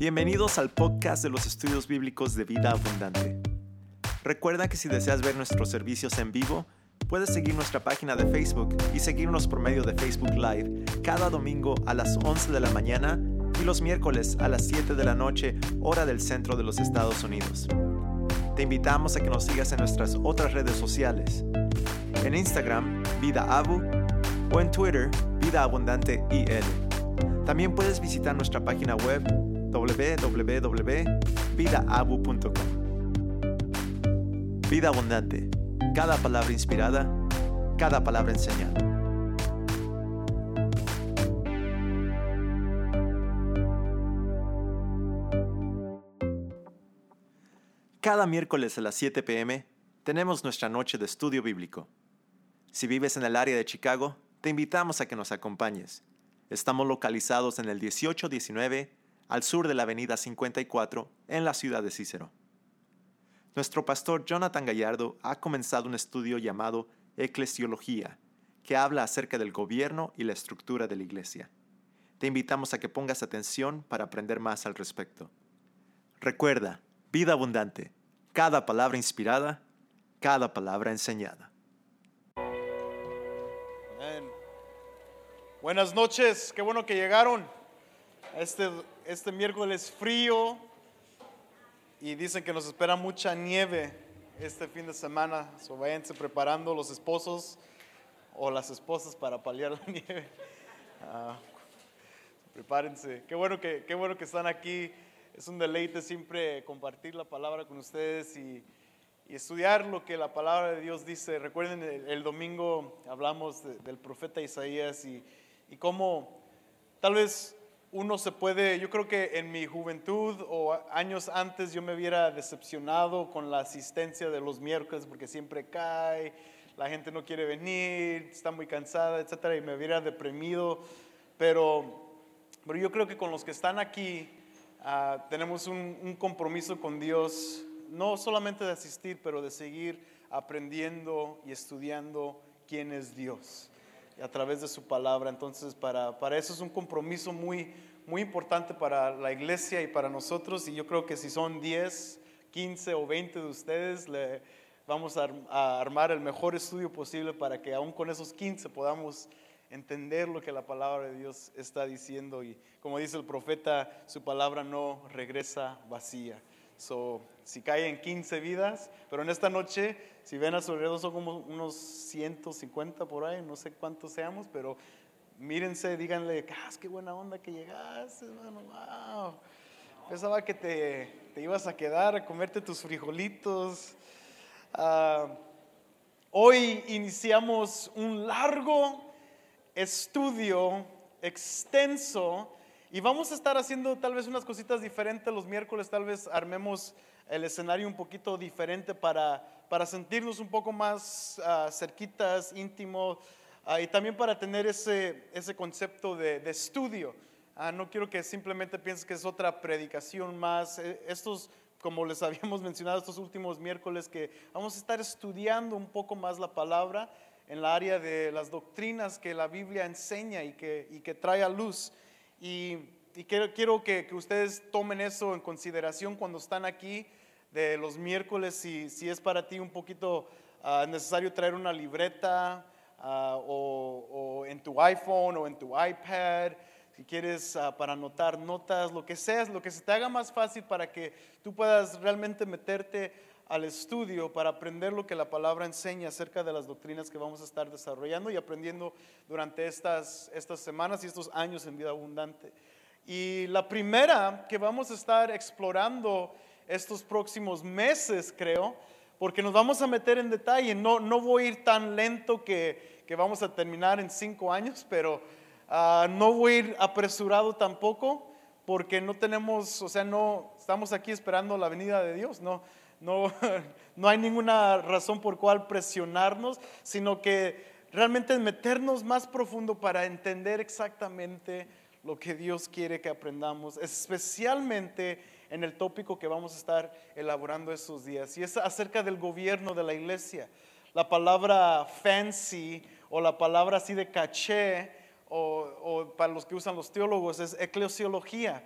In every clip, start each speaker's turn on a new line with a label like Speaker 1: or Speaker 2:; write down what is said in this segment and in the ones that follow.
Speaker 1: Bienvenidos al podcast de los estudios bíblicos de vida abundante. Recuerda que si deseas ver nuestros servicios en vivo, puedes seguir nuestra página de Facebook y seguirnos por medio de Facebook Live cada domingo a las 11 de la mañana y los miércoles a las 7 de la noche, hora del centro de los Estados Unidos. Te invitamos a que nos sigas en nuestras otras redes sociales. En Instagram, Vida Abu, o en Twitter, Vida Abundante IL. También puedes visitar nuestra página web www.vidaabu.com. Vida Abundante, cada palabra inspirada, cada palabra enseñada. Cada miércoles a las 7 pm tenemos nuestra noche de estudio bíblico. Si vives en el área de Chicago, te invitamos a que nos acompañes. Estamos localizados en el 1819, al sur de la Avenida 54, en la ciudad de Cícero. Nuestro pastor Jonathan Gallardo ha comenzado un estudio llamado Eclesiología, que habla acerca del gobierno y la estructura de la iglesia. Te invitamos a que pongas atención para aprender más al respecto. Recuerda, vida abundante, cada palabra inspirada, cada palabra enseñada.
Speaker 2: Buenas noches, qué bueno que llegaron. Este, este miércoles frío y dicen que nos espera mucha nieve este fin de semana. So preparando los esposos o las esposas para paliar la nieve. Ah, prepárense. Qué bueno, que, qué bueno que están aquí. Es un deleite siempre compartir la palabra con ustedes y, y estudiar lo que la palabra de Dios dice. Recuerden, el, domingo hablamos del profeta Isaías y, y cómo tal vez uno se puede, yo creo que en mi juventud o años antes yo me hubiera decepcionado con la asistencia de los miércoles porque siempre cae, la gente no quiere venir, está muy cansada, etcétera, y me hubiera deprimido. Pero, pero yo creo que con los que están aquí ah, tenemos un, un compromiso con Dios, no solamente de asistir, pero de seguir aprendiendo y estudiando quién es Dios a través de su palabra. Entonces, para, para eso es un compromiso muy, muy importante para la iglesia y para nosotros. Y yo creo que si son 10, 15 o 20 de ustedes, le vamos a, a armar el mejor estudio posible para que aún con esos 15 podamos entender lo que la palabra de Dios está diciendo. Y como dice el profeta, su palabra no regresa vacía. So, si caen 15 vidas, pero en esta noche, si ven a su alrededor, son como unos 150 por ahí, no sé cuántos seamos, pero mírense, díganle, ah, qué buena onda que llegaste, hermano, wow. Pensaba que te, te, ibas a quedar a comerte tus frijolitos. Uh, hoy iniciamos un largo estudio extenso y vamos a estar haciendo tal vez unas cositas diferentes los miércoles, tal vez armemos el escenario un poquito diferente para, para sentirnos un poco más uh, cerquitas, íntimos, uh, y también para tener ese, ese concepto de, estudio. Uh, no quiero que simplemente pienses que es otra predicación más. Eh, estos, como les habíamos mencionado estos últimos miércoles, que vamos a estar estudiando un poco más la palabra en la área de las doctrinas que la Biblia enseña y que, y que trae a luz. Y, quiero, quiero que, ustedes tomen eso en consideración cuando están aquí de los miércoles, si, si es para ti un poquito ah, necesario traer una libreta ah, o, en tu iPhone o en tu iPad, si quieres ah, para anotar notas, lo que sea, lo que se te haga más fácil para que tú puedas realmente meterte al estudio para aprender lo que la palabra enseña acerca de las doctrinas que vamos a estar desarrollando y aprendiendo durante estas, estas semanas y estos años en vida abundante. Y la primera que vamos a estar explorando estos próximos meses, creo, porque nos vamos a meter en detalle. No, no voy a ir tan lento que, que vamos a terminar en cinco años, pero uh, no voy a ir apresurado tampoco, porque no tenemos, o sea, no estamos aquí esperando la venida de Dios, no no, no hay ninguna razón por cual presionarnos, sino que realmente meternos más profundo para entender exactamente lo que Dios quiere que aprendamos, especialmente en el tópico que vamos a estar elaborando estos días, y es acerca del gobierno de la iglesia. La palabra fancy o la palabra así de caché, o, o para los que usan los teólogos, es eclesiología.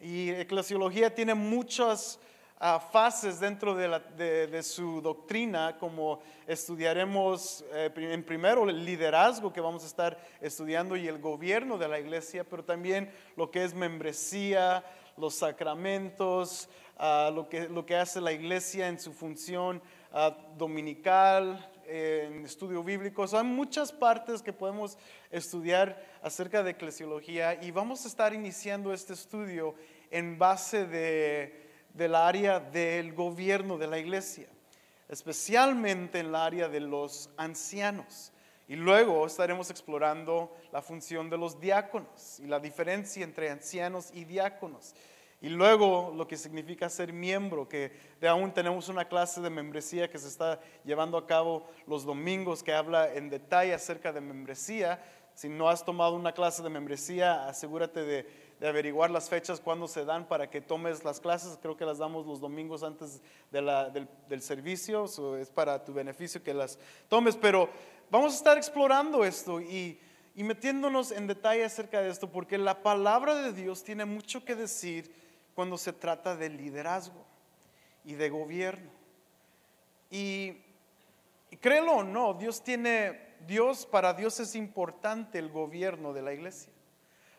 Speaker 2: Y eclesiología tiene muchas ah, fases dentro de, la- de- de su doctrina, como estudiaremos eh, en primero el liderazgo que vamos a estar estudiando y el gobierno de la iglesia, pero también lo que es membresía, los sacramentos, ah, lo, que, lo que hace la iglesia en su función ah, dominical, eh, en estudio bíblico. O sea, hay muchas partes que podemos estudiar acerca de eclesiología y vamos a estar iniciando este estudio en base de, del área del gobierno de la iglesia, especialmente en el área de los ancianos. Y luego estaremos explorando la función de los diáconos y la diferencia entre ancianos y diáconos. Y luego lo que significa ser miembro, que de aún tenemos una clase de membresía que se está llevando a cabo los domingos que habla en detalle acerca de membresía. Si no has tomado una clase de membresía, asegúrate de, de averiguar las fechas cuando se dan para que tomes las clases. Creo que las damos los domingos antes del, del servicio, es para tu beneficio que las tomes. Pero vamos a estar explorando esto y, y metiéndonos en detalle acerca de esto, porque la palabra de Dios tiene mucho que decir cuando se trata de liderazgo y de gobierno. Y, y créelo o no, Dios tiene, Dios, para Dios es importante el gobierno de la iglesia.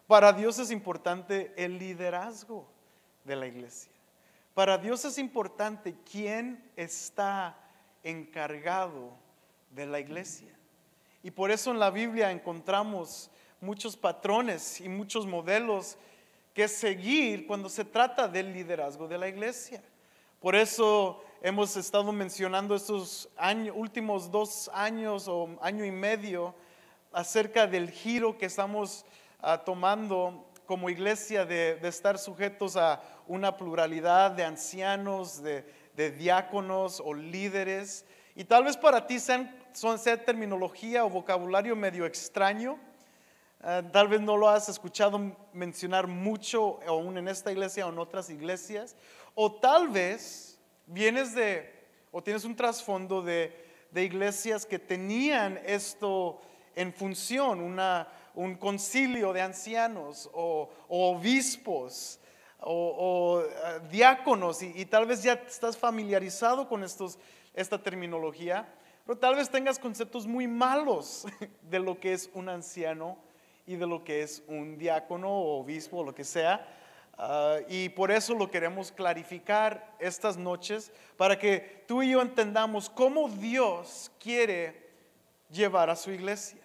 Speaker 2: Para Dios es importante el liderazgo de la iglesia. Para Dios es importante quién está encargado de la iglesia. Y por eso en la Biblia encontramos muchos patrones y muchos modelos que seguir cuando se trata del liderazgo de la iglesia. Por eso hemos estado mencionando estos últimos dos años o año y medio acerca del giro que estamos ah, tomando como iglesia de, de estar sujetos a una pluralidad de ancianos, de, de diáconos o líderes. Y tal vez para ti sean, son, sea terminología o vocabulario medio extraño. Ah, tal vez no lo has escuchado mencionar mucho aún en esta iglesia o en otras iglesias. O tal vez vienes de, o tienes un trasfondo de, de iglesias que tenían esto en función, una, un concilio de ancianos o, obispos o, ah, diáconos y, y tal vez ya estás familiarizado con estos, esta terminología, pero tal vez tengas conceptos muy malos de lo que es un anciano y de lo que es un diácono o obispo o lo que sea. Ah, y por eso lo queremos clarificar estas noches para que tú y yo entendamos cómo Dios quiere llevar a su iglesia.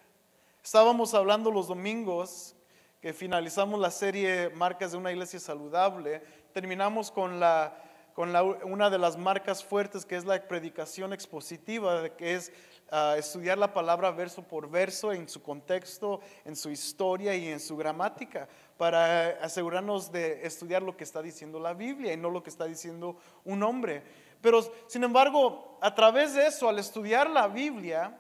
Speaker 2: Estábamos hablando los domingos que finalizamos la serie Marcas de una iglesia saludable, terminamos con, la, con la- una de las marcas fuertes que es la predicación expositiva, que es ah, estudiar la palabra verso por verso en su contexto, en su historia y en su gramática, para asegurarnos de estudiar lo que está diciendo la Biblia y no lo que está diciendo un hombre. Pero, sin embargo, a través de eso, al estudiar la Biblia,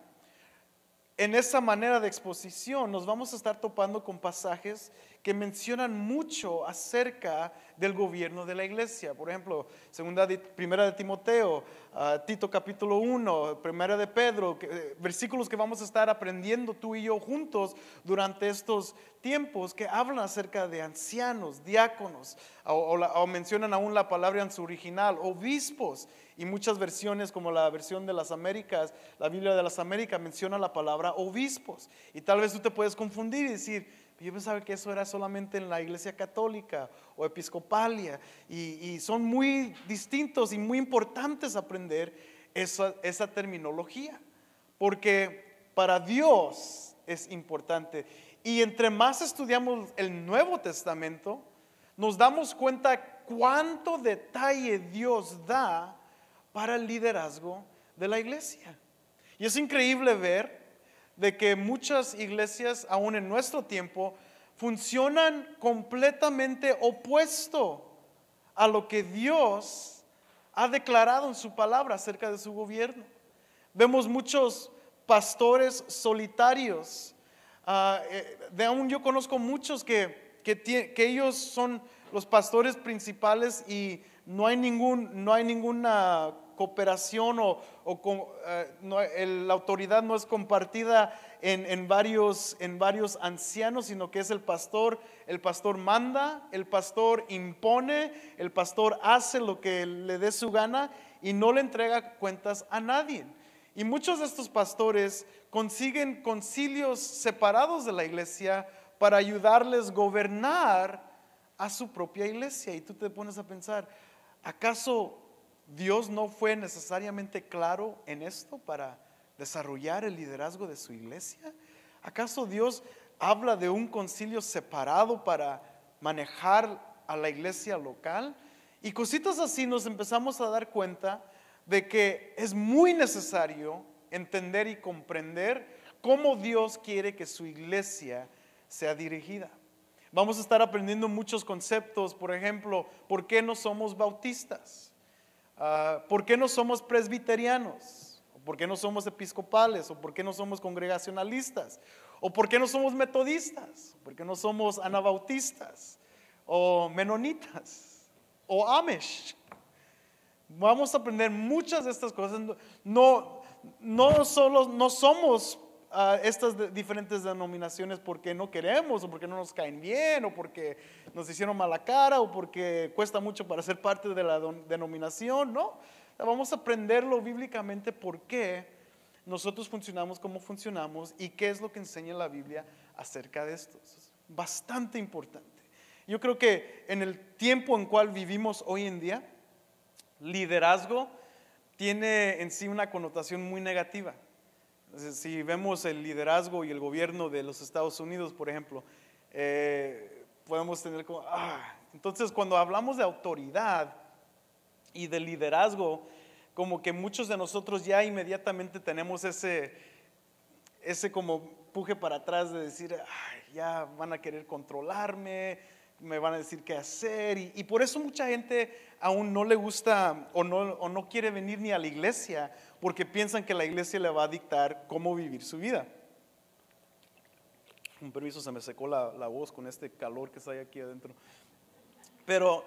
Speaker 2: en esa manera de exposición nos vamos a estar topando con pasajes que mencionan mucho acerca del gobierno de la iglesia. Por ejemplo, segunda de, primera de Timoteo, ah, Tito capítulo 1, primera de Pedro, que, eh, versículos que vamos a estar aprendiendo tú y yo juntos durante estos tiempos que hablan acerca de ancianos, diáconos, o, mencionan aún la palabra en su original, obispos, y muchas versiones como la versión de las Américas, la Biblia de las Américas menciona la palabra obispos. Y tal vez tú te puedes confundir y decir, yo pensaba que eso era solamente en la iglesia católica o episcopalia. Y, y son muy distintos y muy importantes aprender esa, esa terminología. Porque para Dios es importante. Y entre más estudiamos el Nuevo Testamento, nos damos cuenta cuánto detalle Dios da para el liderazgo de la iglesia. Y es increíble ver de que muchas iglesias, aún en nuestro tiempo, funcionan completamente opuesto a lo que Dios ha declarado en su palabra acerca de su gobierno. Vemos muchos pastores solitarios. Ah, eh, de aún yo conozco muchos que, que, que ellos son los pastores principales y no hay, ningún, no hay ninguna cooperación o, con- eh, la autoridad no es compartida en varios, en varios ancianos, sino que es el pastor. El pastor manda, el pastor impone, el pastor hace lo que le dé su gana y no le entrega cuentas a nadie. Y muchos de estos pastores consiguen concilios separados de la iglesia para ayudarles a gobernar a su propia iglesia. Y tú te pones a pensar, ¿acaso Dios no fue necesariamente claro en esto para desarrollar el liderazgo de su iglesia? ¿Acaso Dios habla de un concilio separado para manejar a la iglesia local? Y cositas así nos empezamos a dar cuenta de que es muy necesario entender y comprender cómo Dios quiere que su iglesia sea dirigida. Vamos a estar aprendiendo muchos conceptos, por ejemplo, ¿por qué no somos bautistas? Ah, ¿Por qué no somos presbiterianos? ¿Por qué no somos episcopales? ¿O por qué no somos congregacionalistas? ¿O por qué no somos metodistas? ¿Por qué no somos anabautistas? ¿O menonitas? ¿O amish? Vamos a aprender muchas de estas cosas. No, no solo no somos uh, estas diferentes denominaciones porque no queremos o porque no nos caen bien o porque nos hicieron mala cara o porque cuesta mucho para ser parte de la denominación, ¿no? Vamos a aprenderlo bíblicamente por qué nosotros funcionamos como funcionamos y qué es lo que enseña la Biblia acerca de esto. Es bastante importante. Yo creo que en el tiempo en cual vivimos hoy en día, liderazgo tiene en sí una connotación muy negativa. Si vemos el liderazgo y el gobierno de los Estados Unidos, por ejemplo, eh, podemos tener como, ah, entonces cuando hablamos de autoridad y de liderazgo, como que muchos de nosotros ya inmediatamente tenemos ese, ese como puje para atrás de decir, ya van a querer controlarme, me van a decir qué hacer. Y, por eso mucha gente aún no le gusta o no, o no quiere venir ni a la iglesia porque piensan que la iglesia le va a dictar cómo vivir su vida. Un permiso, se me secó la, la voz con este calor que está aquí adentro. Pero,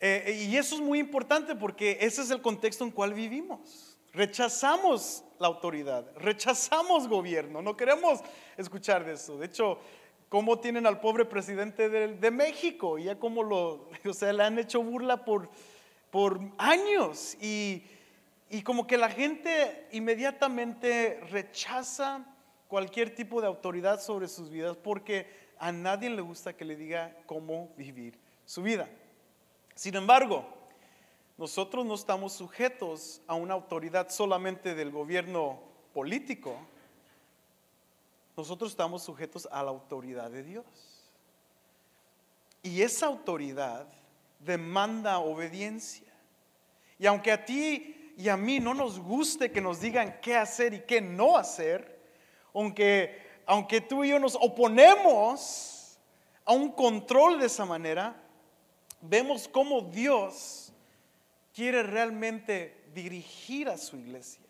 Speaker 2: eh, y eso es muy importante porque ese es el contexto en cual vivimos. Rechazamos la autoridad, rechazamos gobierno, no queremos escuchar de eso. De hecho, cómo tienen al pobre presidente de, México, ya como lo, o sea, le han hecho burla por, por años y, y como que la gente inmediatamente rechaza cualquier tipo de autoridad sobre sus vidas porque a nadie le gusta que le diga cómo vivir su vida. Sin embargo, nosotros no estamos sujetos a una autoridad solamente del gobierno político, nosotros estamos sujetos a la autoridad de Dios. Y esa autoridad demanda obediencia. Y aunque a ti y a mí no nos guste que nos digan qué hacer y qué no hacer, aunque, aunque tú y yo nos oponemos a un control de esa manera, vemos cómo Dios quiere realmente dirigir a su iglesia.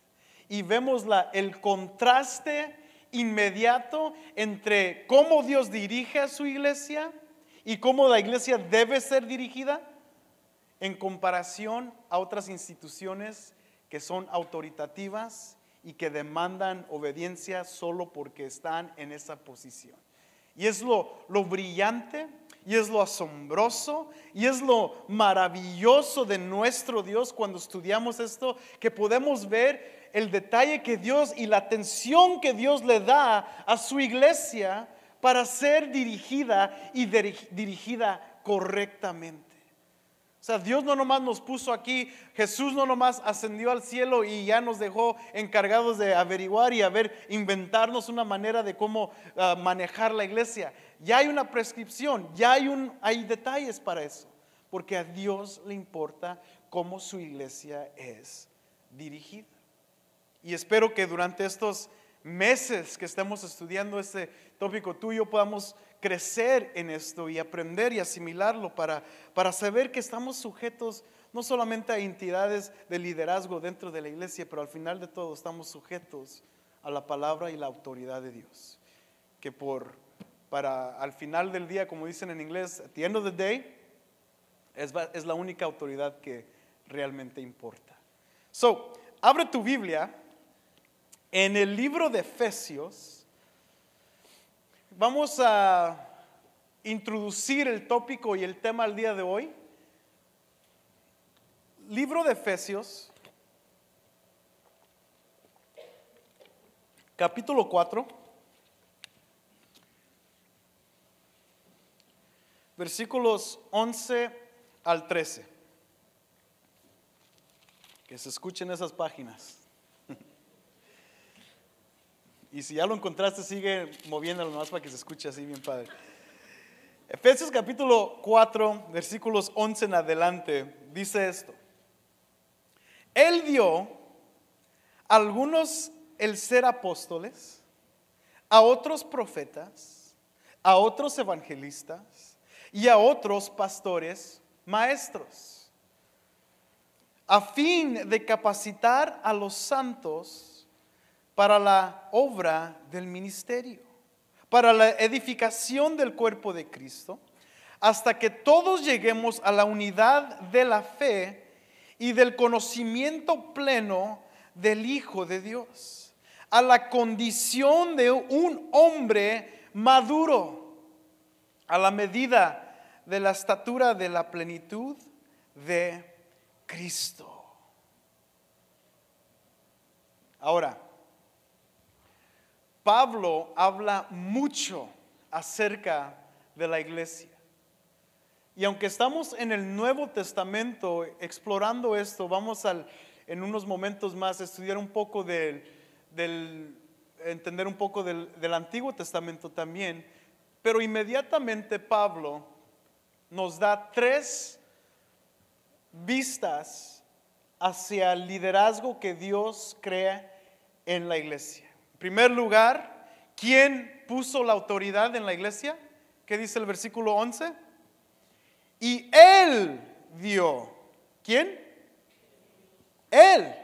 Speaker 2: Y vemos la, el contraste inmediato entre cómo Dios dirige a su iglesia y cómo la iglesia debe ser dirigida en comparación a otras instituciones que son autoritativas y que demandan obediencia solo porque están en esa posición. Y es lo, lo brillante, y es lo asombroso, y es lo maravilloso de nuestro Dios cuando estudiamos esto, que podemos ver el detalle que Dios y la atención que Dios le da a su iglesia para ser dirigida y dirigida correctamente. O sea, Dios no nomás nos puso aquí, Jesús no nomás ascendió al cielo y ya nos dejó encargados de averiguar y a ver, inventarnos una manera de cómo ah, manejar la iglesia. Ya hay una prescripción, ya hay, un, hay detalles para eso, porque a Dios le importa cómo su iglesia es dirigida. Y espero que durante estos meses que estemos estudiando este tópico tuyo podamos crecer en esto y aprender y asimilarlo para, para saber que estamos sujetos no solamente a entidades de liderazgo dentro de la iglesia, pero al final de todo estamos sujetos a la palabra y la autoridad de Dios. Que por, para al final del día, como dicen en inglés, at the end of the day, es, es la única autoridad que realmente importa. So, abre tu Biblia en el libro de Efesios, Vamos a introducir el tópico y el tema al día de hoy. Libro de Efesios, capítulo 4, versículos 11 al 13. Que se escuchen esas páginas. Y si ya lo encontraste, sigue moviéndolo nomás para que se escuche así bien padre. Efesios capítulo 4, versículos 11 en adelante, dice esto. Él dio a algunos el ser apóstoles, a otros profetas, a otros evangelistas y a otros pastores maestros, a fin de capacitar a los santos para la obra del ministerio, para la edificación del cuerpo de Cristo, hasta que todos lleguemos a la unidad de la fe y del conocimiento pleno del Hijo de Dios, a la condición de un hombre maduro, a la medida de la estatura de la plenitud de Cristo. Ahora, Pablo habla mucho acerca de la iglesia. Y aunque estamos en el Nuevo Testamento explorando esto, vamos al, en unos momentos más a estudiar un poco del, entender un poco del, del Antiguo Testamento también. Pero inmediatamente Pablo nos da tres vistas hacia el liderazgo que Dios crea en la iglesia. En primer lugar, ¿quién puso la autoridad en la iglesia? ¿Qué dice el versículo 11? Y él dio. ¿Quién? Él.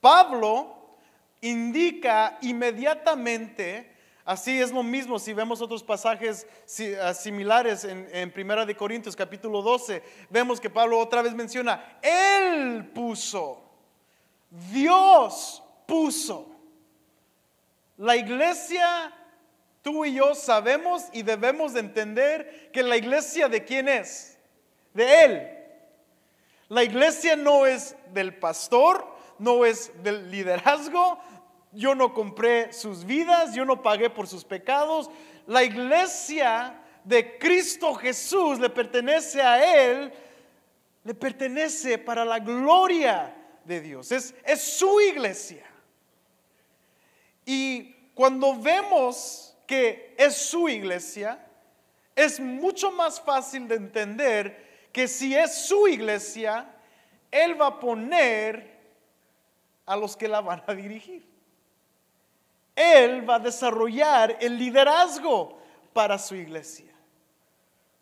Speaker 2: Pablo indica inmediatamente, así es lo mismo si vemos otros pasajes ah, similares en, en Primera de Corintios capítulo 12, vemos que Pablo otra vez menciona, él puso, Dios puso. La iglesia, tú y yo sabemos y debemos de entender que la iglesia de quién es? De Él. La iglesia no es del pastor, no es del liderazgo. Yo no compré sus vidas, yo no pagué por sus pecados. La iglesia de Cristo Jesús le pertenece a Él, le pertenece para la gloria de Dios. Es, es su iglesia. Y cuando vemos que es su iglesia, es mucho más fácil de entender que si es su iglesia, Él va a poner a los que la van a dirigir. Él va a desarrollar el liderazgo para su iglesia.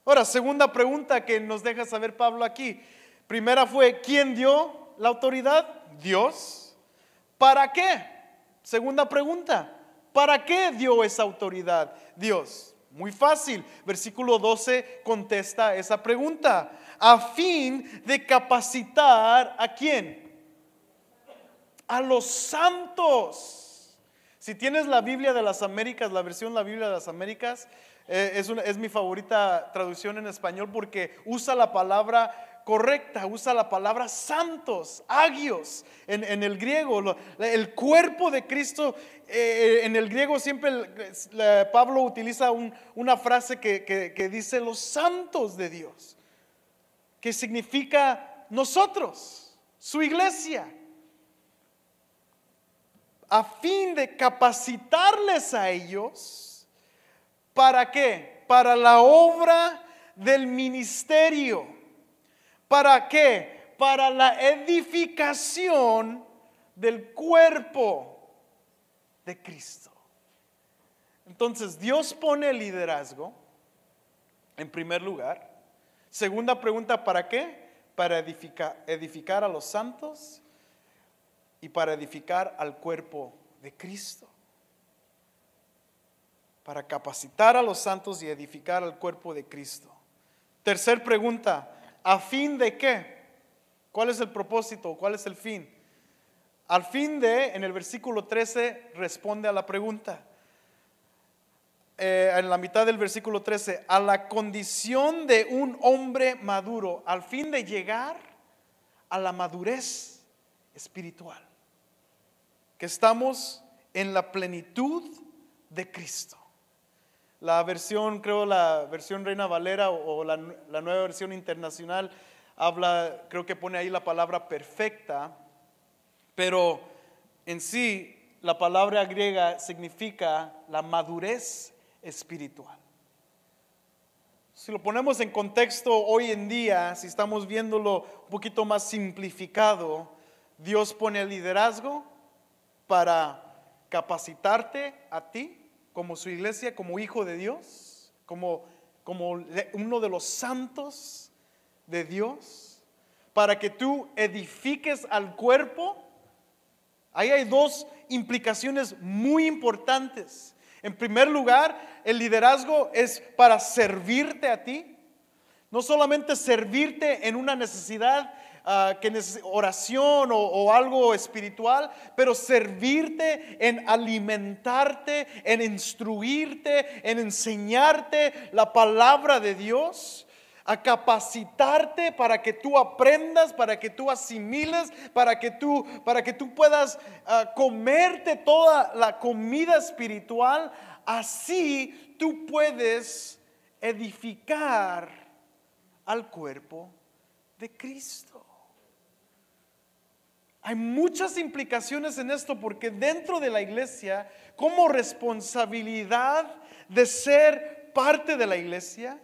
Speaker 2: Ahora, segunda pregunta que nos deja saber Pablo aquí. Primera fue, ¿quién dio la autoridad? Dios. ¿Para qué? Segunda pregunta, ¿para qué dio esa autoridad Dios? Muy fácil, versículo 12 contesta esa pregunta, a fin de capacitar a quién? A los santos. Si tienes la Biblia de las Américas, la versión la Biblia de las Américas, eh, es mi favorita traducción en español porque usa la palabra correcta, usa la palabra santos, agios en, el griego. El cuerpo de Cristo, eh, en el griego siempre Pablo utiliza una frase que, que dice los santos de Dios, que significa nosotros, su iglesia, a fin de capacitarles a ellos, ¿para qué? Para la obra del ministerio ¿Para qué? Para la edificación del cuerpo de Cristo. Entonces, Dios pone el liderazgo en primer lugar. Segunda pregunta, ¿para qué? Para edificar, edificar a los santos y para edificar al cuerpo de Cristo. Para capacitar a los santos y edificar al cuerpo de Cristo. Tercer pregunta, ¿A fin de qué? ¿Cuál es el propósito? ¿Cuál es el fin? Al fin de, en el versículo 13, responde a la pregunta. eh, en la mitad del versículo 13, a la condición de un hombre maduro, al fin de llegar a la madurez espiritual, que estamos en la plenitud de Cristo. La versión, creo, la versión Reina Valera o, la, la nueva versión internacional habla, creo que pone ahí la palabra perfecta, pero en sí la palabra griega significa la madurez espiritual. Si lo ponemos en contexto hoy en día, si estamos viéndolo un poquito más simplificado, Dios pone el liderazgo para capacitarte a ti como su iglesia, como hijo de Dios, como, como uno de los santos de Dios, para que tú edifiques al cuerpo. Ahí hay dos implicaciones muy importantes. En primer lugar, el liderazgo es para servirte a ti, no solamente servirte en una necesidad, uh, que oración o, o algo espiritual, pero servirte en alimentarte, en instruirte, en enseñarte la palabra de Dios a capacitarte para que tú aprendas, para que tú asimiles, para que tú, para que tú puedas ah, comerte toda la comida espiritual. Así tú puedes edificar al cuerpo de Cristo. Hay muchas implicaciones en esto porque dentro de la iglesia, como responsabilidad de ser parte de la iglesia,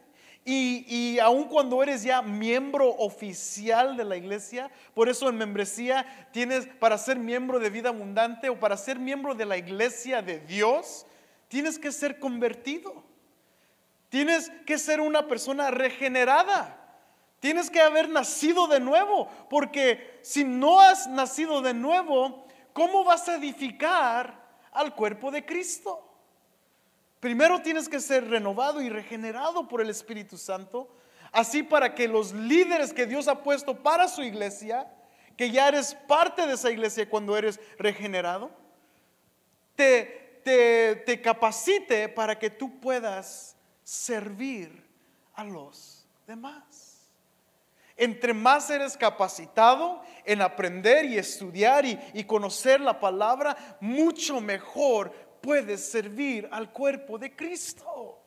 Speaker 2: y, y aun cuando eres ya miembro oficial de la iglesia, por eso en membresía tienes para ser miembro de vida abundante o para ser miembro de la iglesia de Dios, tienes que ser convertido. Tienes que ser una persona regenerada. Tienes que haber nacido de nuevo, porque si no has nacido de nuevo, ¿cómo vas a edificar al cuerpo de Cristo? Primero tienes que ser renovado y regenerado por el Espíritu Santo, así para que los líderes que Dios ha puesto para su iglesia, que ya eres parte de esa iglesia cuando eres regenerado, te, te, te capacite para que tú puedas servir a los demás. Entre más eres capacitado en aprender y estudiar y, conocer la palabra, mucho mejor puedes servir al cuerpo de Cristo.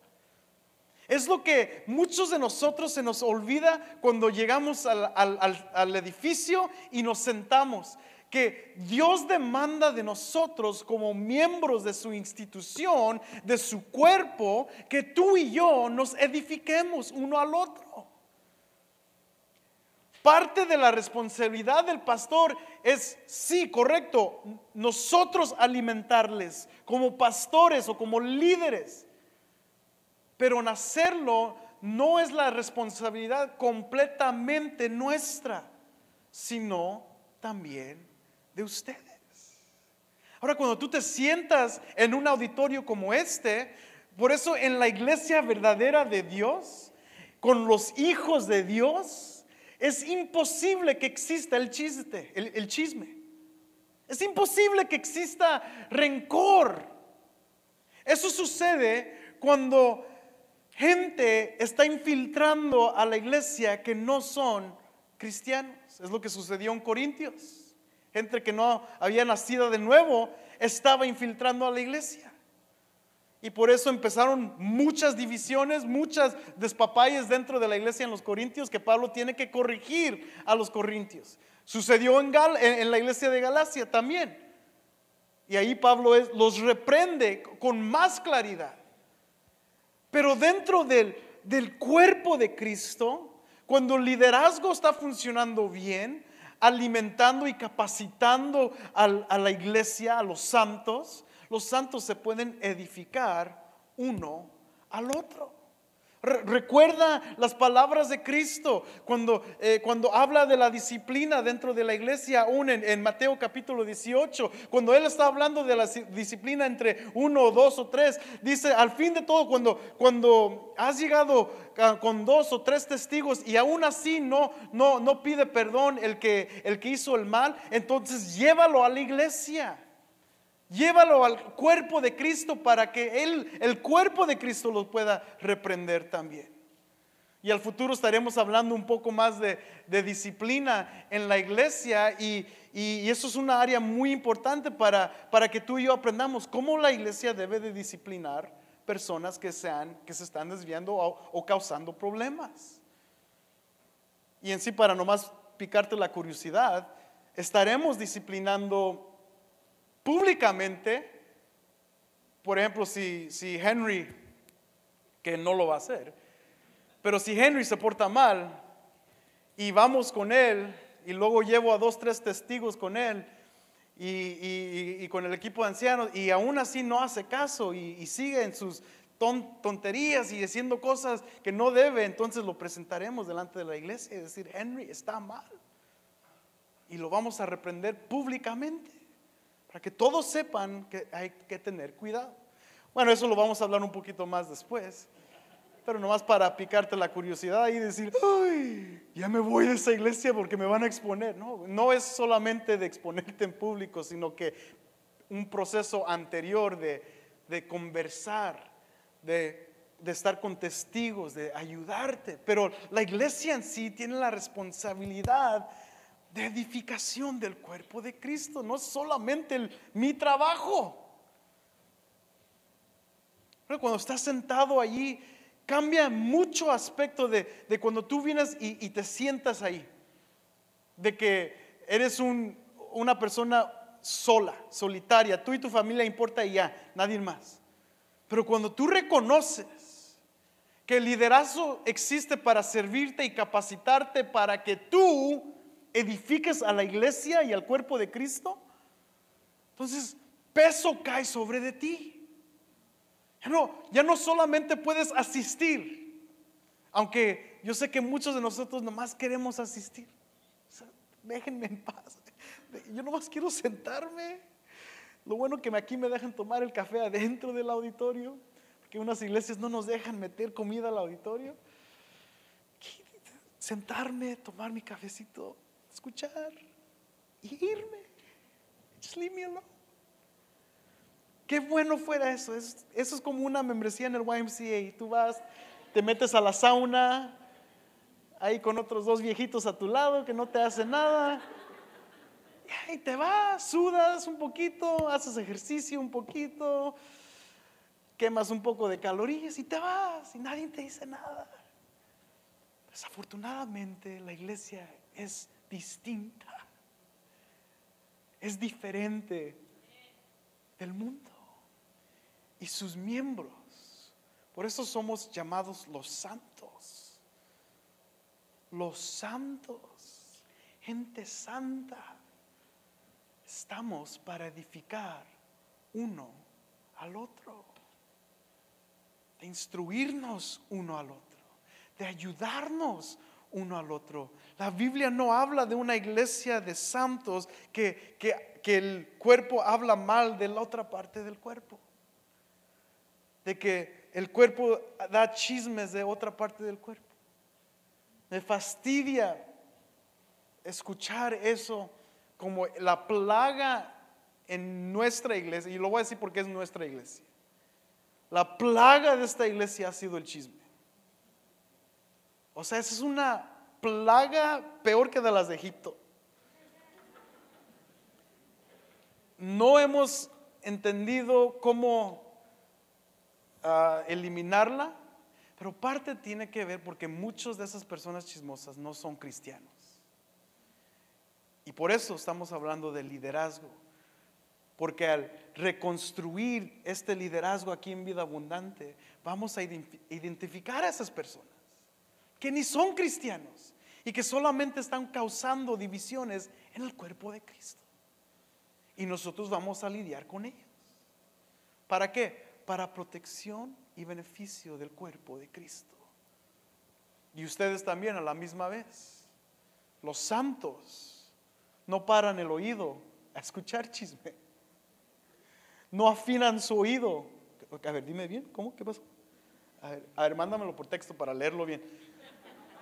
Speaker 2: Es lo que muchos de nosotros se nos olvida cuando llegamos al, edificio y nos sentamos que Dios demanda de nosotros como miembros de su institución, de su cuerpo, que tú y yo nos edifiquemos uno al otro. Parte de la responsabilidad del pastor es, sí, correcto, nosotros alimentarles como pastores o como líderes. Pero en hacerlo no es la responsabilidad completamente nuestra, sino también de ustedes. Ahora, cuando tú te sientas en un auditorio como este, por eso en la iglesia verdadera de Dios, con los hijos de Dios, es imposible que exista el chiste, el, chisme. Es imposible que exista rencor. Eso sucede cuando gente está infiltrando a la iglesia que no son cristianos. Es lo que sucedió en Corintios. Gente que no había nacido de nuevo estaba infiltrando a la iglesia. Y por eso empezaron muchas divisiones, muchas despapalles dentro de la iglesia en los Corintios que Pablo tiene que corregir a los Corintios. Sucedió en, en la iglesia de Galacia también. Y ahí Pablo los reprende con más claridad. Pero dentro del, del cuerpo de Cristo, cuando el liderazgo está funcionando bien, alimentando y capacitando a la iglesia, a los santos, los santos se pueden edificar uno al otro. Recuerda las palabras de Cristo cuando, eh, cuando habla de la disciplina dentro de la iglesia, aún en, Mateo capítulo 18, cuando Él está hablando de la disciplina entre uno, dos o tres, dice, al fin de todo, cuando, cuando has llegado con dos o tres testigos y aún así no, no, no pide perdón el que, el que hizo el mal, entonces llévalo a la iglesia Llévalo al cuerpo de Cristo para que él, el cuerpo de Cristo lo pueda reprender también. Y al futuro estaremos hablando un poco más de, disciplina en la iglesia y, eso es una área muy importante para, para que tú y yo aprendamos cómo la iglesia debe de disciplinar personas que, sean, que se están desviando o, causando problemas. Y en sí, para nomás picarte la curiosidad, estaremos disciplinando públicamente, por ejemplo, si, Henry, que no lo va a hacer, pero si Henry se porta mal y vamos con él y luego llevo a dos, tres testigos con él y, con el equipo de ancianos y aún así no hace caso y, sigue en sus tonterías y haciendo cosas que no debe, entonces lo presentaremos delante de la iglesia y decir, Henry está mal. Y lo vamos a reprender públicamente para que todos sepan que hay que tener cuidado. Bueno, eso lo vamos a hablar un poquito más después pero nomás para picarte la curiosidad y decir, ay, ya me voy de esa iglesia porque me van a exponer. No, no es solamente de exponerte en público, sino que un proceso anterior de, de conversar, de, de estar con testigos, de ayudarte. Pero la iglesia en sí tiene la responsabilidad de edificación del cuerpo de Cristo, no solamente mi trabajo. Pero cuando estás sentado allí Cambia mucho aspecto de, cuando tú vienes y, te sientas ahí. De que eres una persona sola, solitaria. Tú y tu familia importa y ya, nadie más. Pero cuando tú reconoces que el liderazgo existe para servirte y capacitarte para que tú edifiques a la iglesia y al cuerpo de Cristo, entonces peso cae sobre de ti. Ya no, ya no solamente puedes asistir, aunque yo sé que muchos de nosotros nomás queremos asistir. déjenme en paz. Yo nomás quiero sentarme. Lo bueno que aquí me dejan tomar el café adentro del auditorio, porque unas iglesias no nos dejan meter comida al auditorio. Sentarme, tomar mi cafecito, escuchar y irme. Just. Qué bueno fuera eso. eso es como una membresía en el YMCA. Tú vas, te metes a la sauna, ahí con otros dos viejitos a tu lado que no te hacen nada. Y ahí te vas, sudas un poquito, haces ejercicio un poquito, quemas un poco de calorías y te vas y nadie te dice nada. Desafortunadamente la iglesia es distinta, es diferente del mundo y sus miembros. Por eso somos llamados los santos. Los santos, gente santa. Estamos para edificar uno al otro, de instruirnos uno al otro, de ayudarnos uno al otro. La Biblia no habla de una iglesia de santos que, que, que el cuerpo habla mal de la otra parte del cuerpo de que el cuerpo da chismes de otra parte del cuerpo. Me fastidia escuchar eso como la plaga en nuestra iglesia, y lo voy a decir porque es nuestra iglesia. La plaga de esta iglesia ha sido el chisme. O sea, esa es una plaga peor que de las de Egipto. No hemos entendido cómo eliminarla, pero parte tiene que ver porque muchas de esas personas chismosas no son cristianos. Y por eso estamos hablando de liderazgo. Porque al reconstruir este liderazgo aquí en Vida Abundante, vamos a identificar a esas personas que ni son cristianos y que solamente están causando divisiones en el cuerpo de Cristo. Y nosotros vamos a lidiar con ellos. ¿Para qué? para protección y beneficio del cuerpo de Cristo. Y ustedes también a la misma vez. Los santos no paran el oído a escuchar chisme. No afinan su oído. A ver, dime bien, ¿cómo? ¿Qué pasó? A ver, a ver mándamelo por texto para leerlo bien.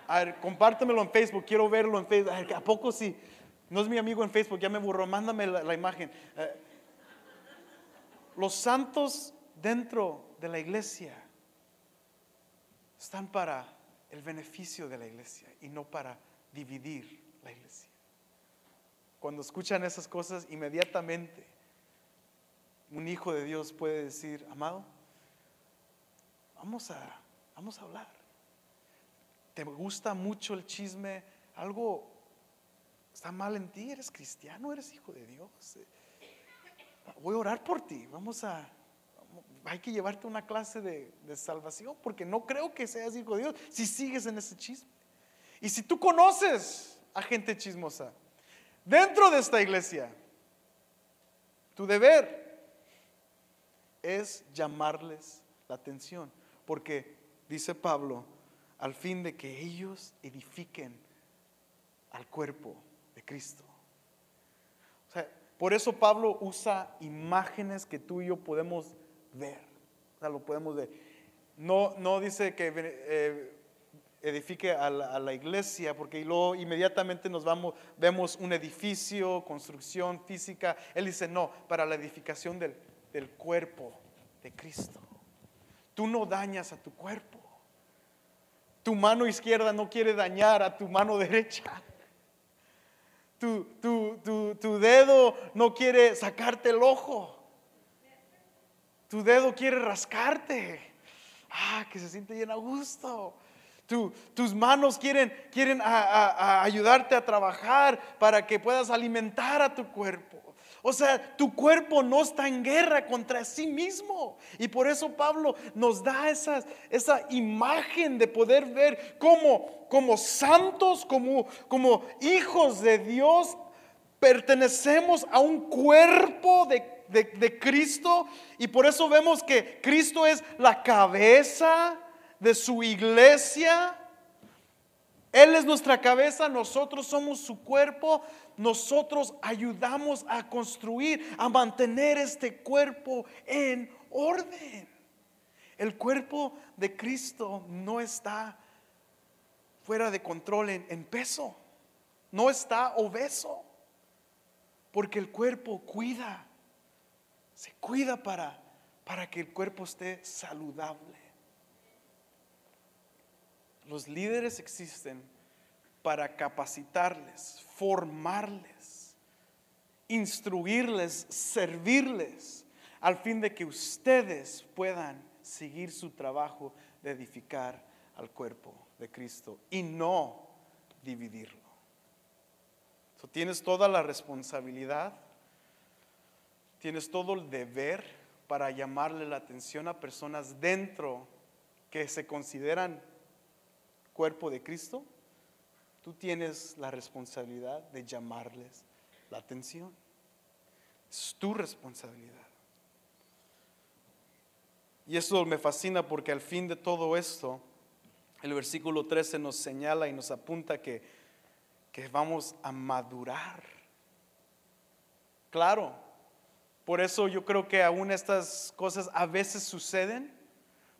Speaker 2: A ver, compártemelo en Facebook, quiero verlo en Facebook. A, ver, ¿a poco sí? No es mi amigo en Facebook, ya me burró, mándame la, imagen. los santos dentro de la iglesia están para el beneficio de la iglesia y no para dividir la iglesia. Cuando escuchan esas cosas, inmediatamente un hijo de Dios puede decir, amado, vamos a, vamos a hablar. ¿Te gusta mucho el chisme? Algo está mal en ti, eres cristiano, eres hijo de Dios. Voy a orar por ti, vamos a, hay que llevarte una clase de, de, salvación, porque no creo que seas hijo de Dios si sigues en ese chisme. Y si tú conoces a gente chismosa dentro de esta iglesia, tu deber es llamarles la atención, porque dice Pablo, al fin de que ellos edifiquen al cuerpo de Cristo. O sea, por eso Pablo usa imágenes que tú y yo podemos ver. O sea, lo podemos ver. No, no dice que eh, edifique a la, iglesia, porque luego inmediatamente nos vamos, vemos un edificio, construcción física. Él dice, no, para la edificación del, del cuerpo de Cristo. Tú no dañas a tu cuerpo. Tu mano izquierda no quiere dañar a tu mano derecha. Tu, tu, dedo no quiere sacarte el ojo. Tu dedo quiere rascarte. Ah, que se siente bien a gusto. tus manos quieren, quieren ayudarte a trabajar para que puedas alimentar a tu cuerpo. O sea, tu cuerpo no está en guerra contra sí mismo. Y por eso Pablo nos da esa imagen de poder ver cómo, como santos, como, como hijos de Dios, pertenecemos a un cuerpo de, de Cristo. Y por eso vemos que Cristo es la cabeza de su iglesia. Él es nuestra cabeza, nosotros somos su cuerpo, nosotros ayudamos a construir, a mantener este cuerpo en orden. El cuerpo de Cristo no está fuera de control en, peso, no está obeso, porque el cuerpo cuida, se cuida para, para que el cuerpo esté saludable. Los líderes existen para capacitarles, formarles, instruirles, servirles, al fin de que ustedes puedan seguir su trabajo de edificar al cuerpo de Cristo y no dividirlo. tienes toda la responsabilidad, tienes todo el deber para llamarle la atención a personas dentro que se consideran cuerpo de Cristo tú tienes la responsabilidad de llamarles la atención. Es tu responsabilidad. Y eso me fascina porque al fin de todo esto, el versículo 13 nos señala y nos apunta que, que vamos a madurar. Claro, por eso yo creo que aún estas cosas a veces suceden,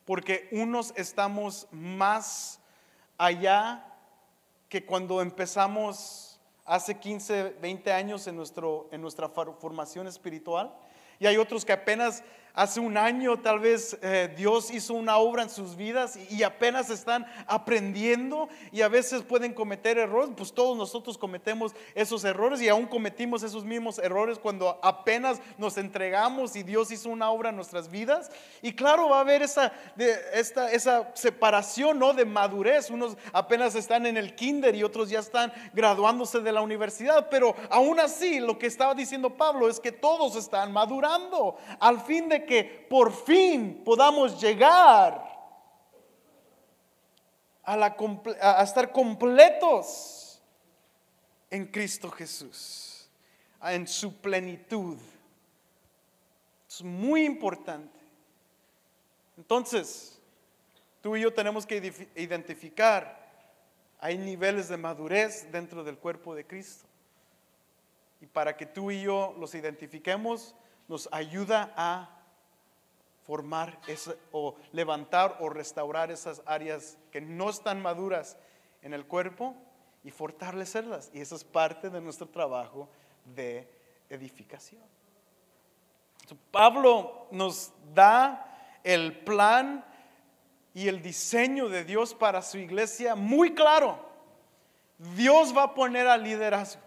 Speaker 2: porque unos estamos más allá que cuando empezamos hace 15, 20 años en, nuestro, en nuestra formación espiritual, y hay otros que apenas Hace un año tal vez eh, Dios hizo una obra en sus vidas y, apenas están aprendiendo y a veces pueden cometer errores, pues todos nosotros cometemos esos errores y aún cometimos esos mismos errores cuando apenas nos entregamos y Dios hizo una obra en nuestras vidas. Y claro, va a haber esa, esta, esa separación ¿no? de madurez. Unos apenas están en el kinder y otros ya están graduándose de la universidad, pero aún así lo que estaba diciendo Pablo es que todos están madurando al fin de que por fin podamos llegar a, la, a estar completos en Cristo Jesús, en su plenitud. Es muy importante. Entonces, tú y yo tenemos que identificar, hay niveles de madurez dentro del cuerpo de Cristo. Y para que tú y yo los identifiquemos, nos ayuda a formar o levantar o restaurar esas áreas que no están maduras en el cuerpo y fortalecerlas. Y eso es parte de nuestro trabajo de edificación. Pablo nos da el plan y el diseño de Dios para su iglesia muy claro. Dios va a poner al liderazgo.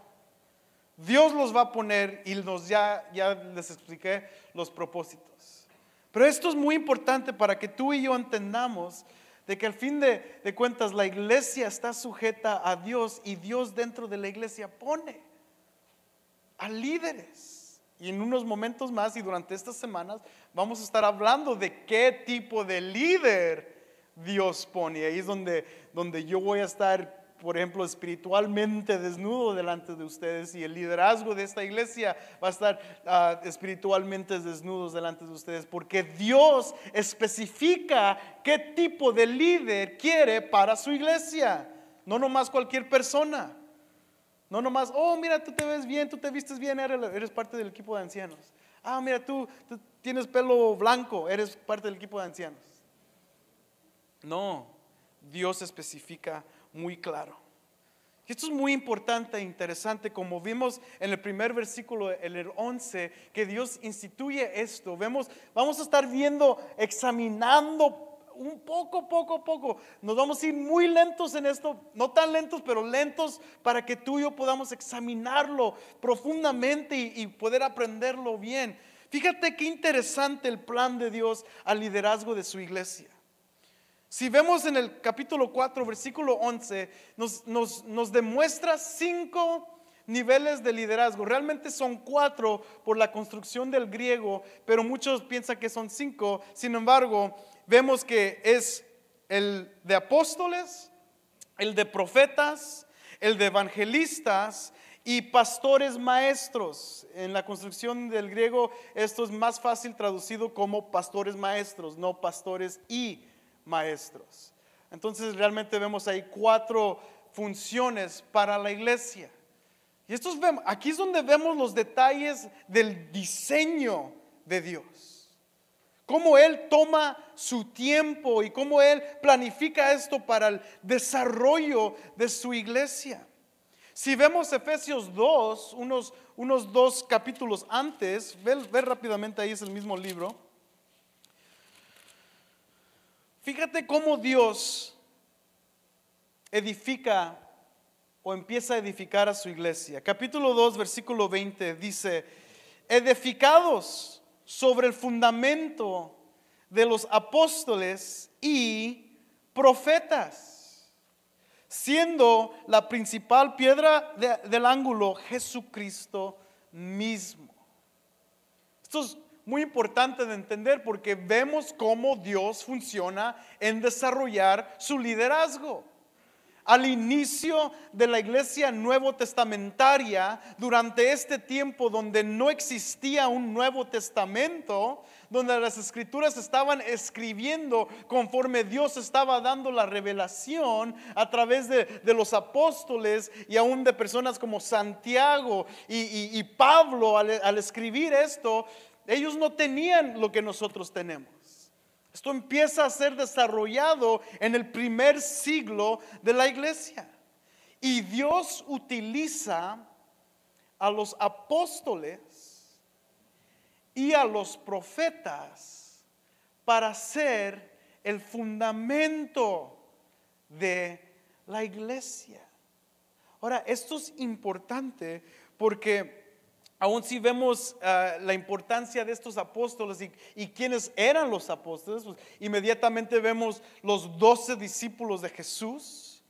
Speaker 2: Dios los va a poner y nos ya, ya les expliqué los propósitos. Pero esto es muy importante para que tú y yo entendamos de que al fin de, cuentas la iglesia está sujeta a Dios y Dios dentro de la iglesia pone a líderes. Y en unos momentos más y durante estas semanas vamos a estar hablando de qué tipo de líder Dios pone. Ahí es donde, donde yo voy a estar por ejemplo, espiritualmente desnudo delante de ustedes y el liderazgo de esta iglesia va a estar ah, espiritualmente desnudos delante de ustedes porque Dios especifica qué tipo de líder quiere para su iglesia, no nomás cualquier persona. No nomás, oh, mira, tú te ves bien, tú te vistes bien, eres, parte del equipo de ancianos. Ah, mira, tú, tú tienes pelo blanco, eres parte del equipo de ancianos. No, Dios especifica muy claro. Y esto es muy importante e interesante, como vimos en el primer versículo, en el 11, que Dios instituye esto. Vemos, vamos a estar viendo, examinando un poco, poco, poco. Nos vamos a ir muy lentos en esto, no tan lentos, pero lentos para que tú y yo podamos examinarlo profundamente y, poder aprenderlo bien. Fíjate qué interesante el plan de Dios al liderazgo de su iglesia. Si vemos en el capítulo 4, versículo 11, nos, demuestra cinco niveles de liderazgo. Realmente son cuatro por la construcción del griego, pero muchos piensan que son cinco. Sin embargo, vemos que es el de apóstoles, el de profetas, el de evangelistas y pastores maestros. En la construcción del griego esto es más fácil traducido como pastores maestros, no pastores y maestros. Entonces realmente vemos ahí cuatro funciones para la iglesia. Y estos aquí es donde vemos los detalles del diseño de Dios. Cómo Él toma su tiempo y cómo Él planifica esto para el desarrollo de su iglesia. Si vemos Efesios 2, unos, unos dos capítulos antes, ve, ve rápidamente ahí es el mismo libro. Fíjate cómo Dios edifica o empieza a edificar a su iglesia. Capítulo 2, versículo 20 dice, edificados sobre el fundamento de los apóstoles y profetas, siendo la principal piedra del ángulo Jesucristo mismo. Esto es muy importante de entender porque vemos cómo Dios funciona en desarrollar su liderazgo. Al inicio de la iglesia nuevo testamentaria, durante este tiempo donde no existía un Nuevo Testamento, donde las escrituras estaban escribiendo conforme Dios estaba dando la revelación a través de, los apóstoles y aún de personas como Santiago y, Pablo al escribir esto, ellos no tenían lo que nosotros tenemos. Esto empieza a ser desarrollado en el primer siglo de la iglesia. Y Dios utiliza a los apóstoles y a los profetas para ser el fundamento de la iglesia. Ahora, esto es importante porque Aún si vemos ah, la importancia de estos apóstoles y, quiénes eran los apóstoles, pues, inmediatamente vemos los doce discípulos de Jesús,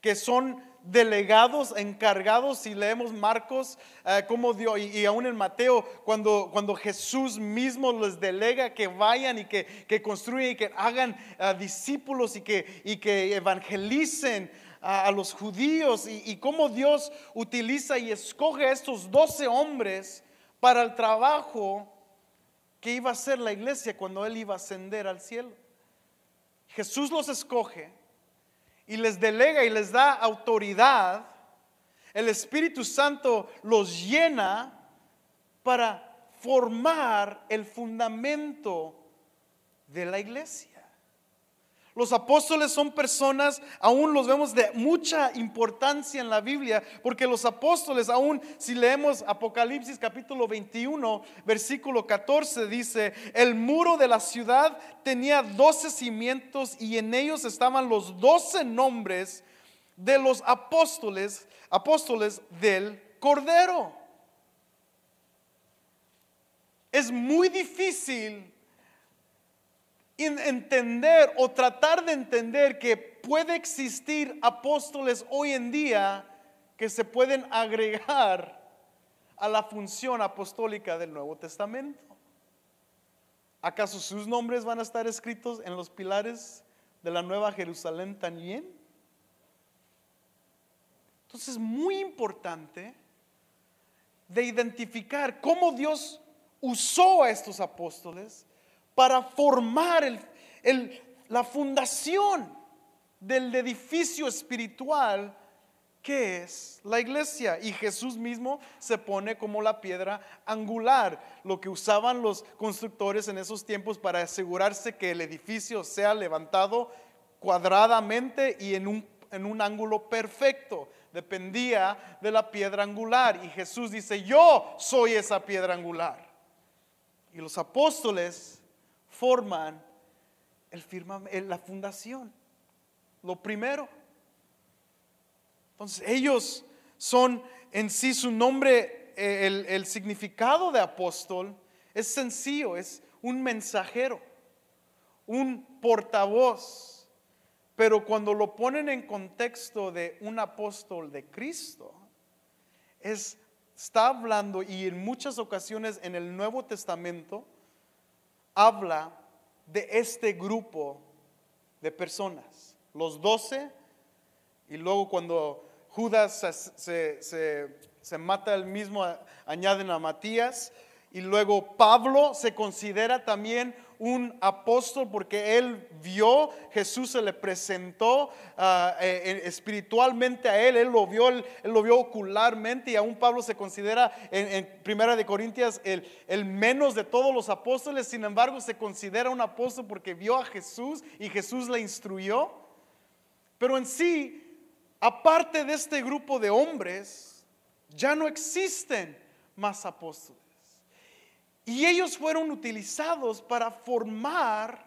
Speaker 2: que son delegados, encargados, si leemos Marcos, ah, como Dios, y, aún en Mateo, cuando, cuando Jesús mismo les delega que vayan y que, que construyan y que hagan ah, discípulos y que, y que evangelicen a, los judíos y, cómo Dios utiliza y escoge a estos doce hombres para el trabajo que iba a hacer la iglesia cuando Él iba a ascender al cielo. Jesús los escoge y les delega y les da autoridad. El Espíritu Santo los llena para formar el fundamento de la iglesia. Los apóstoles son personas, aún los vemos de mucha importancia en la Biblia, porque los apóstoles, aún si leemos Apocalipsis capítulo 21, versículo 14, dice, el muro de la ciudad tenía doce cimientos y en ellos estaban los doce nombres de los apóstoles, apóstoles del Cordero. Es muy difícil entender o tratar de entender que puede existir apóstoles hoy en día que se pueden agregar a la función apostólica del Nuevo Testamento. ¿Acaso sus nombres van a estar escritos en los pilares de la Nueva Jerusalén también? Entonces es muy importante de identificar cómo Dios usó a estos apóstoles para formar la fundación del edificio espiritual que es la iglesia. Y Jesús mismo se pone como la piedra angular, lo que usaban los constructores en esos tiempos para asegurarse que el edificio sea levantado cuadradamente y en un, ángulo perfecto. Dependía de la piedra angular. Y Jesús dice, yo soy esa piedra angular. Y los apóstoles forman el la fundación. Lo primero. Entonces, ellos son en sí su nombre, eh, el, el significado de apóstol es sencillo, es un mensajero, un portavoz. Pero cuando lo ponen en contexto de un apóstol de Cristo, es, está hablando y en muchas ocasiones en el Nuevo Testamento habla de este grupo de personas, los doce, y luego cuando Judas se, se, mata el mismo, añaden a Matías, y luego Pablo se considera también un apóstol porque él vio, Jesús se le presentó ah, eh, espiritualmente a él, él lo vio, él, lo vio ocularmente y aún Pablo se considera en, Primera de Corintias el, el, menos de todos los apóstoles, sin embargo se considera un apóstol porque vio a Jesús y Jesús le instruyó. Pero en sí, aparte de este grupo de hombres, ya no existen más apóstoles. Y ellos fueron utilizados para formar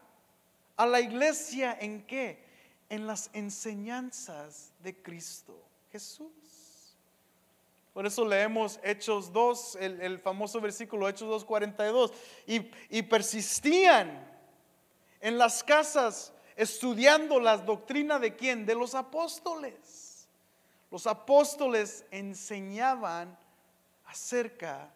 Speaker 2: a la iglesia en qué? En las enseñanzas de Cristo Jesús. Por eso leemos Hechos 2, el, famoso versículo Hechos 2.42. Y, y persistían en las casas estudiando las doctrinas de quién? De los apóstoles. Los apóstoles enseñaban acerca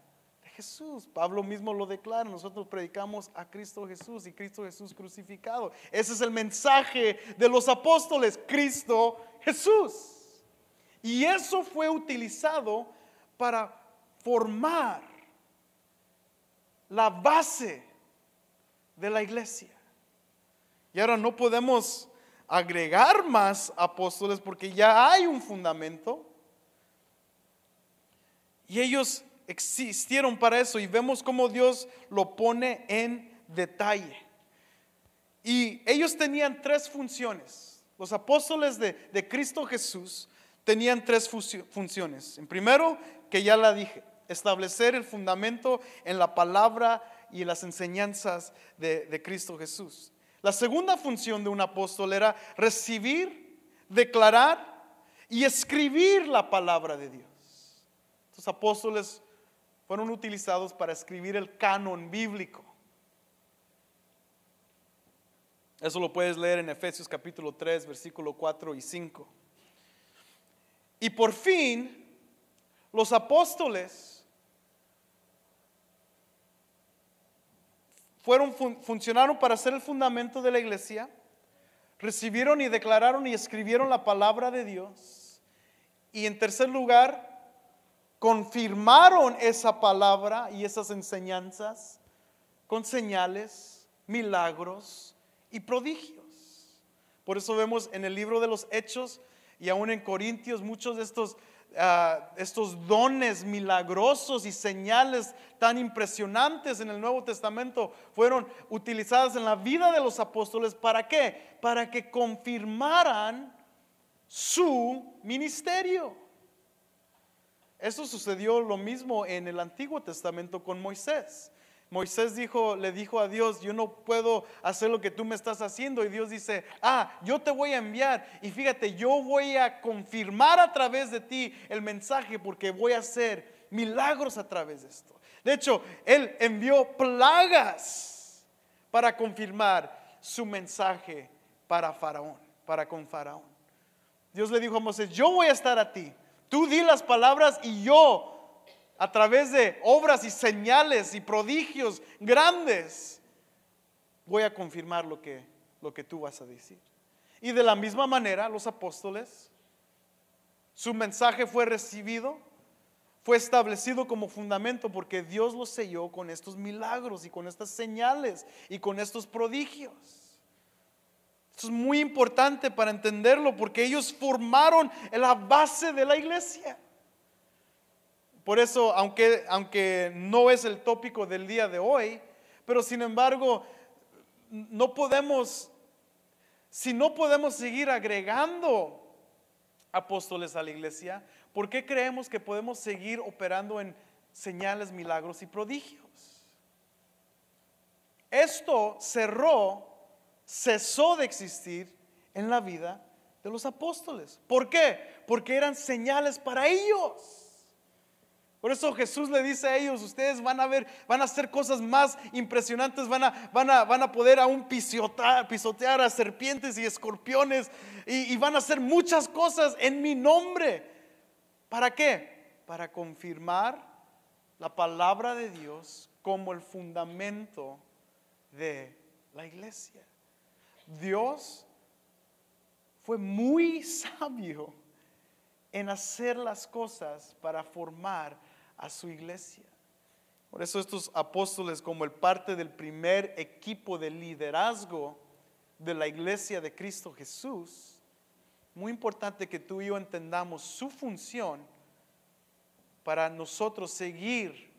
Speaker 2: Jesús. Pablo mismo lo declara, nosotros predicamos a Cristo Jesús y Cristo Jesús crucificado. Ese es el mensaje de los apóstoles, Cristo Jesús. Y eso fue utilizado para formar la base de la iglesia. Y ahora no podemos agregar más apóstoles porque ya hay un fundamento. Y ellos existieron para eso y vemos cómo Dios lo pone en detalle. Y ellos tenían tres funciones. Los apóstoles de, Cristo Jesús tenían tres funciones. En primero, que ya la dije, establecer el fundamento en la palabra y las enseñanzas de, de Cristo Jesús. La segunda función de un apóstol era recibir, declarar y escribir la palabra de Dios. Los apóstoles fueron utilizados para escribir el canon bíblico. Eso lo puedes leer en Efesios capítulo 3, versículo 4 y 5. Y por fin, los apóstoles fueron, funcionaron para ser el fundamento de la iglesia, recibieron y declararon y escribieron la palabra de Dios. Y en tercer lugar, confirmaron esa palabra y esas enseñanzas con señales, milagros y prodigios. Por eso vemos en el libro de los Hechos y aún en Corintios muchos de estos ah, estos dones milagrosos y señales tan impresionantes en el Nuevo Testamento fueron utilizadas en la vida de los apóstoles. ¿Para qué? Para que confirmaran su ministerio. Eso sucedió lo mismo en el Antiguo Testamento con Moisés. Moisés dijo, le dijo a Dios, yo no puedo hacer lo que tú me estás haciendo. Y Dios dice, ah, yo te voy a enviar. Y fíjate, yo voy a confirmar a través de ti el mensaje porque voy a hacer milagros a través de esto. De hecho, Él envió plagas para confirmar su mensaje para Faraón, para con Faraón. Dios le dijo a Moisés, yo voy a estar a ti. Tú di las palabras y yo a través de obras y señales y prodigios grandes, voy a confirmar lo que, lo que tú vas a decir. Y de la misma manera, los apóstoles, su mensaje fue recibido, fue establecido como fundamento porque Dios lo selló con estos milagros y con estas señales y con estos prodigios. Es muy importante para entenderlo porque ellos formaron la base de la iglesia. Por eso, aunque, aunque no es el tópico del día de hoy, pero sin embargo, no podemos, si no podemos seguir agregando apóstoles a la iglesia, ¿por qué creemos que podemos seguir operando en señales, milagros y prodigios? Esto cerró, cesó de existir en la vida de los apóstoles. ¿Por qué? Porque eran señales para ellos. Por eso Jesús le dice a ellos, ustedes van a ver, van a hacer cosas más impresionantes, van a, van a, van a poder aún pisotear, pisotear a serpientes y escorpiones y, y van a hacer muchas cosas en mi nombre. ¿Para qué? Para confirmar la palabra de Dios como el fundamento de la iglesia. Dios fue muy sabio en hacer las cosas para formar a su iglesia. Por eso estos apóstoles como el parte del primer equipo de liderazgo de la iglesia de Cristo Jesús, muy importante que tú y yo entendamos su función para nosotros seguir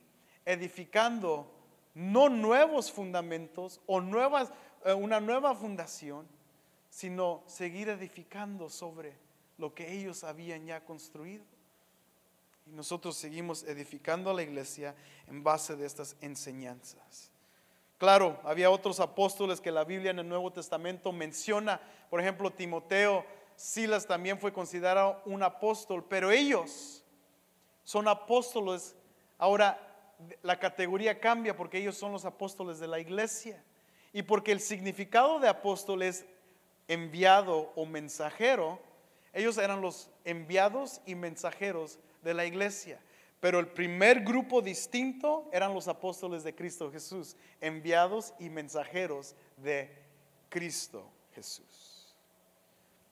Speaker 2: edificando no nuevos fundamentos o nuevas, una nueva fundación, sino seguir edificando sobre lo que ellos habían ya construido. Y nosotros seguimos edificando a la iglesia en base de estas enseñanzas. Claro, había otros apóstoles que la Biblia en el Nuevo Testamento menciona. Por ejemplo, Timoteo, Silas también fue considerado un apóstol, pero ellos son apóstoles. Ahora la categoría cambia porque ellos son los apóstoles de la iglesia. Y porque el significado de apóstol es enviado o mensajero, ellos eran los enviados y mensajeros de la iglesia. Pero el primer grupo distinto eran los apóstoles de Cristo Jesús, enviados y mensajeros de Cristo Jesús.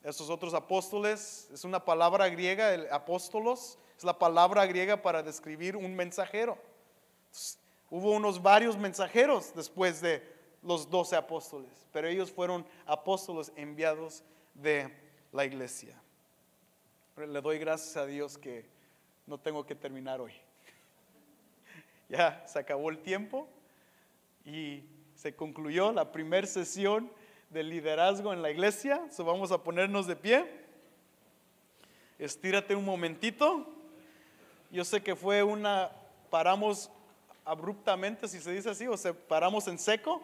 Speaker 2: Estos otros apóstoles es una palabra griega, el apóstolos, es la palabra griega para describir un mensajero. hubo unos varios mensajeros después de los doce apóstoles, pero ellos fueron apóstoles enviados de la iglesia. Le doy gracias a Dios que no tengo que terminar hoy. Ya se acabó el tiempo y se concluyó la primera sesión de liderazgo en la iglesia. So vamos a ponernos de pie. Estírate un momentito. Yo sé que fue una, paramos abruptamente, si se dice así, o se paramos en seco.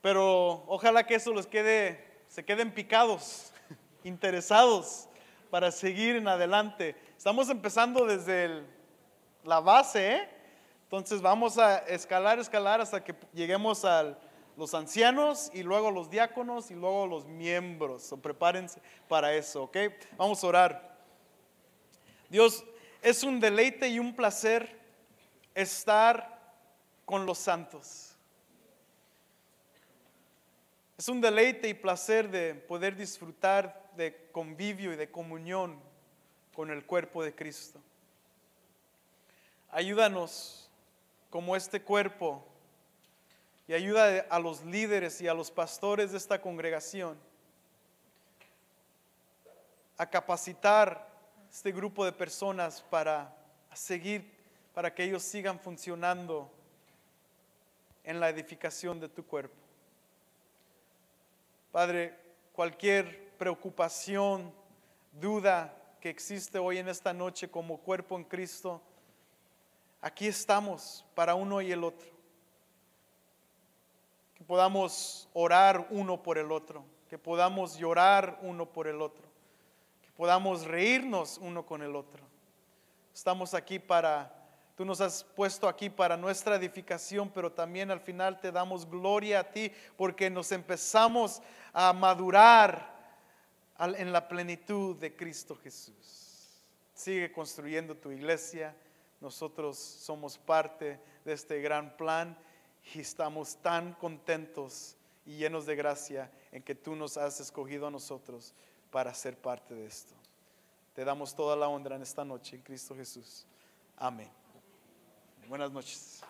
Speaker 2: Pero ojalá que eso les quede, se queden picados, interesados para seguir en adelante. Estamos empezando desde la base, ¿eh? entonces vamos a escalar, escalar hasta que lleguemos a los ancianos y luego los diáconos y luego los miembros. prepárense para eso, ¿ok? Vamos a orar. Dios, es un deleite y un placer estar con los santos. Es un deleite y placer de poder disfrutar de convivio y de comunión con el cuerpo de Cristo. Ayúdanos como este cuerpo y ayuda a los líderes y a los pastores de esta congregación a capacitar este grupo de personas para seguir, para que ellos sigan funcionando en la edificación de tu cuerpo. Padre, cualquier preocupación, duda que existe hoy en esta noche como cuerpo en Cristo, aquí estamos para uno y el otro. Que podamos orar uno por el otro, que podamos llorar uno por el otro, que podamos reírnos uno con el otro. Estamos aquí para Tú nos has puesto aquí para nuestra edificación, pero también al final te damos gloria a ti porque nos empezamos a madurar en la plenitud de Cristo Jesús. Sigue construyendo tu iglesia. Nosotros somos parte de este gran plan y estamos tan contentos y llenos de gracia en que tú nos has escogido a nosotros para ser parte de esto. Te damos toda la honra en esta noche en Cristo Jesús. Amén. Buenas noches.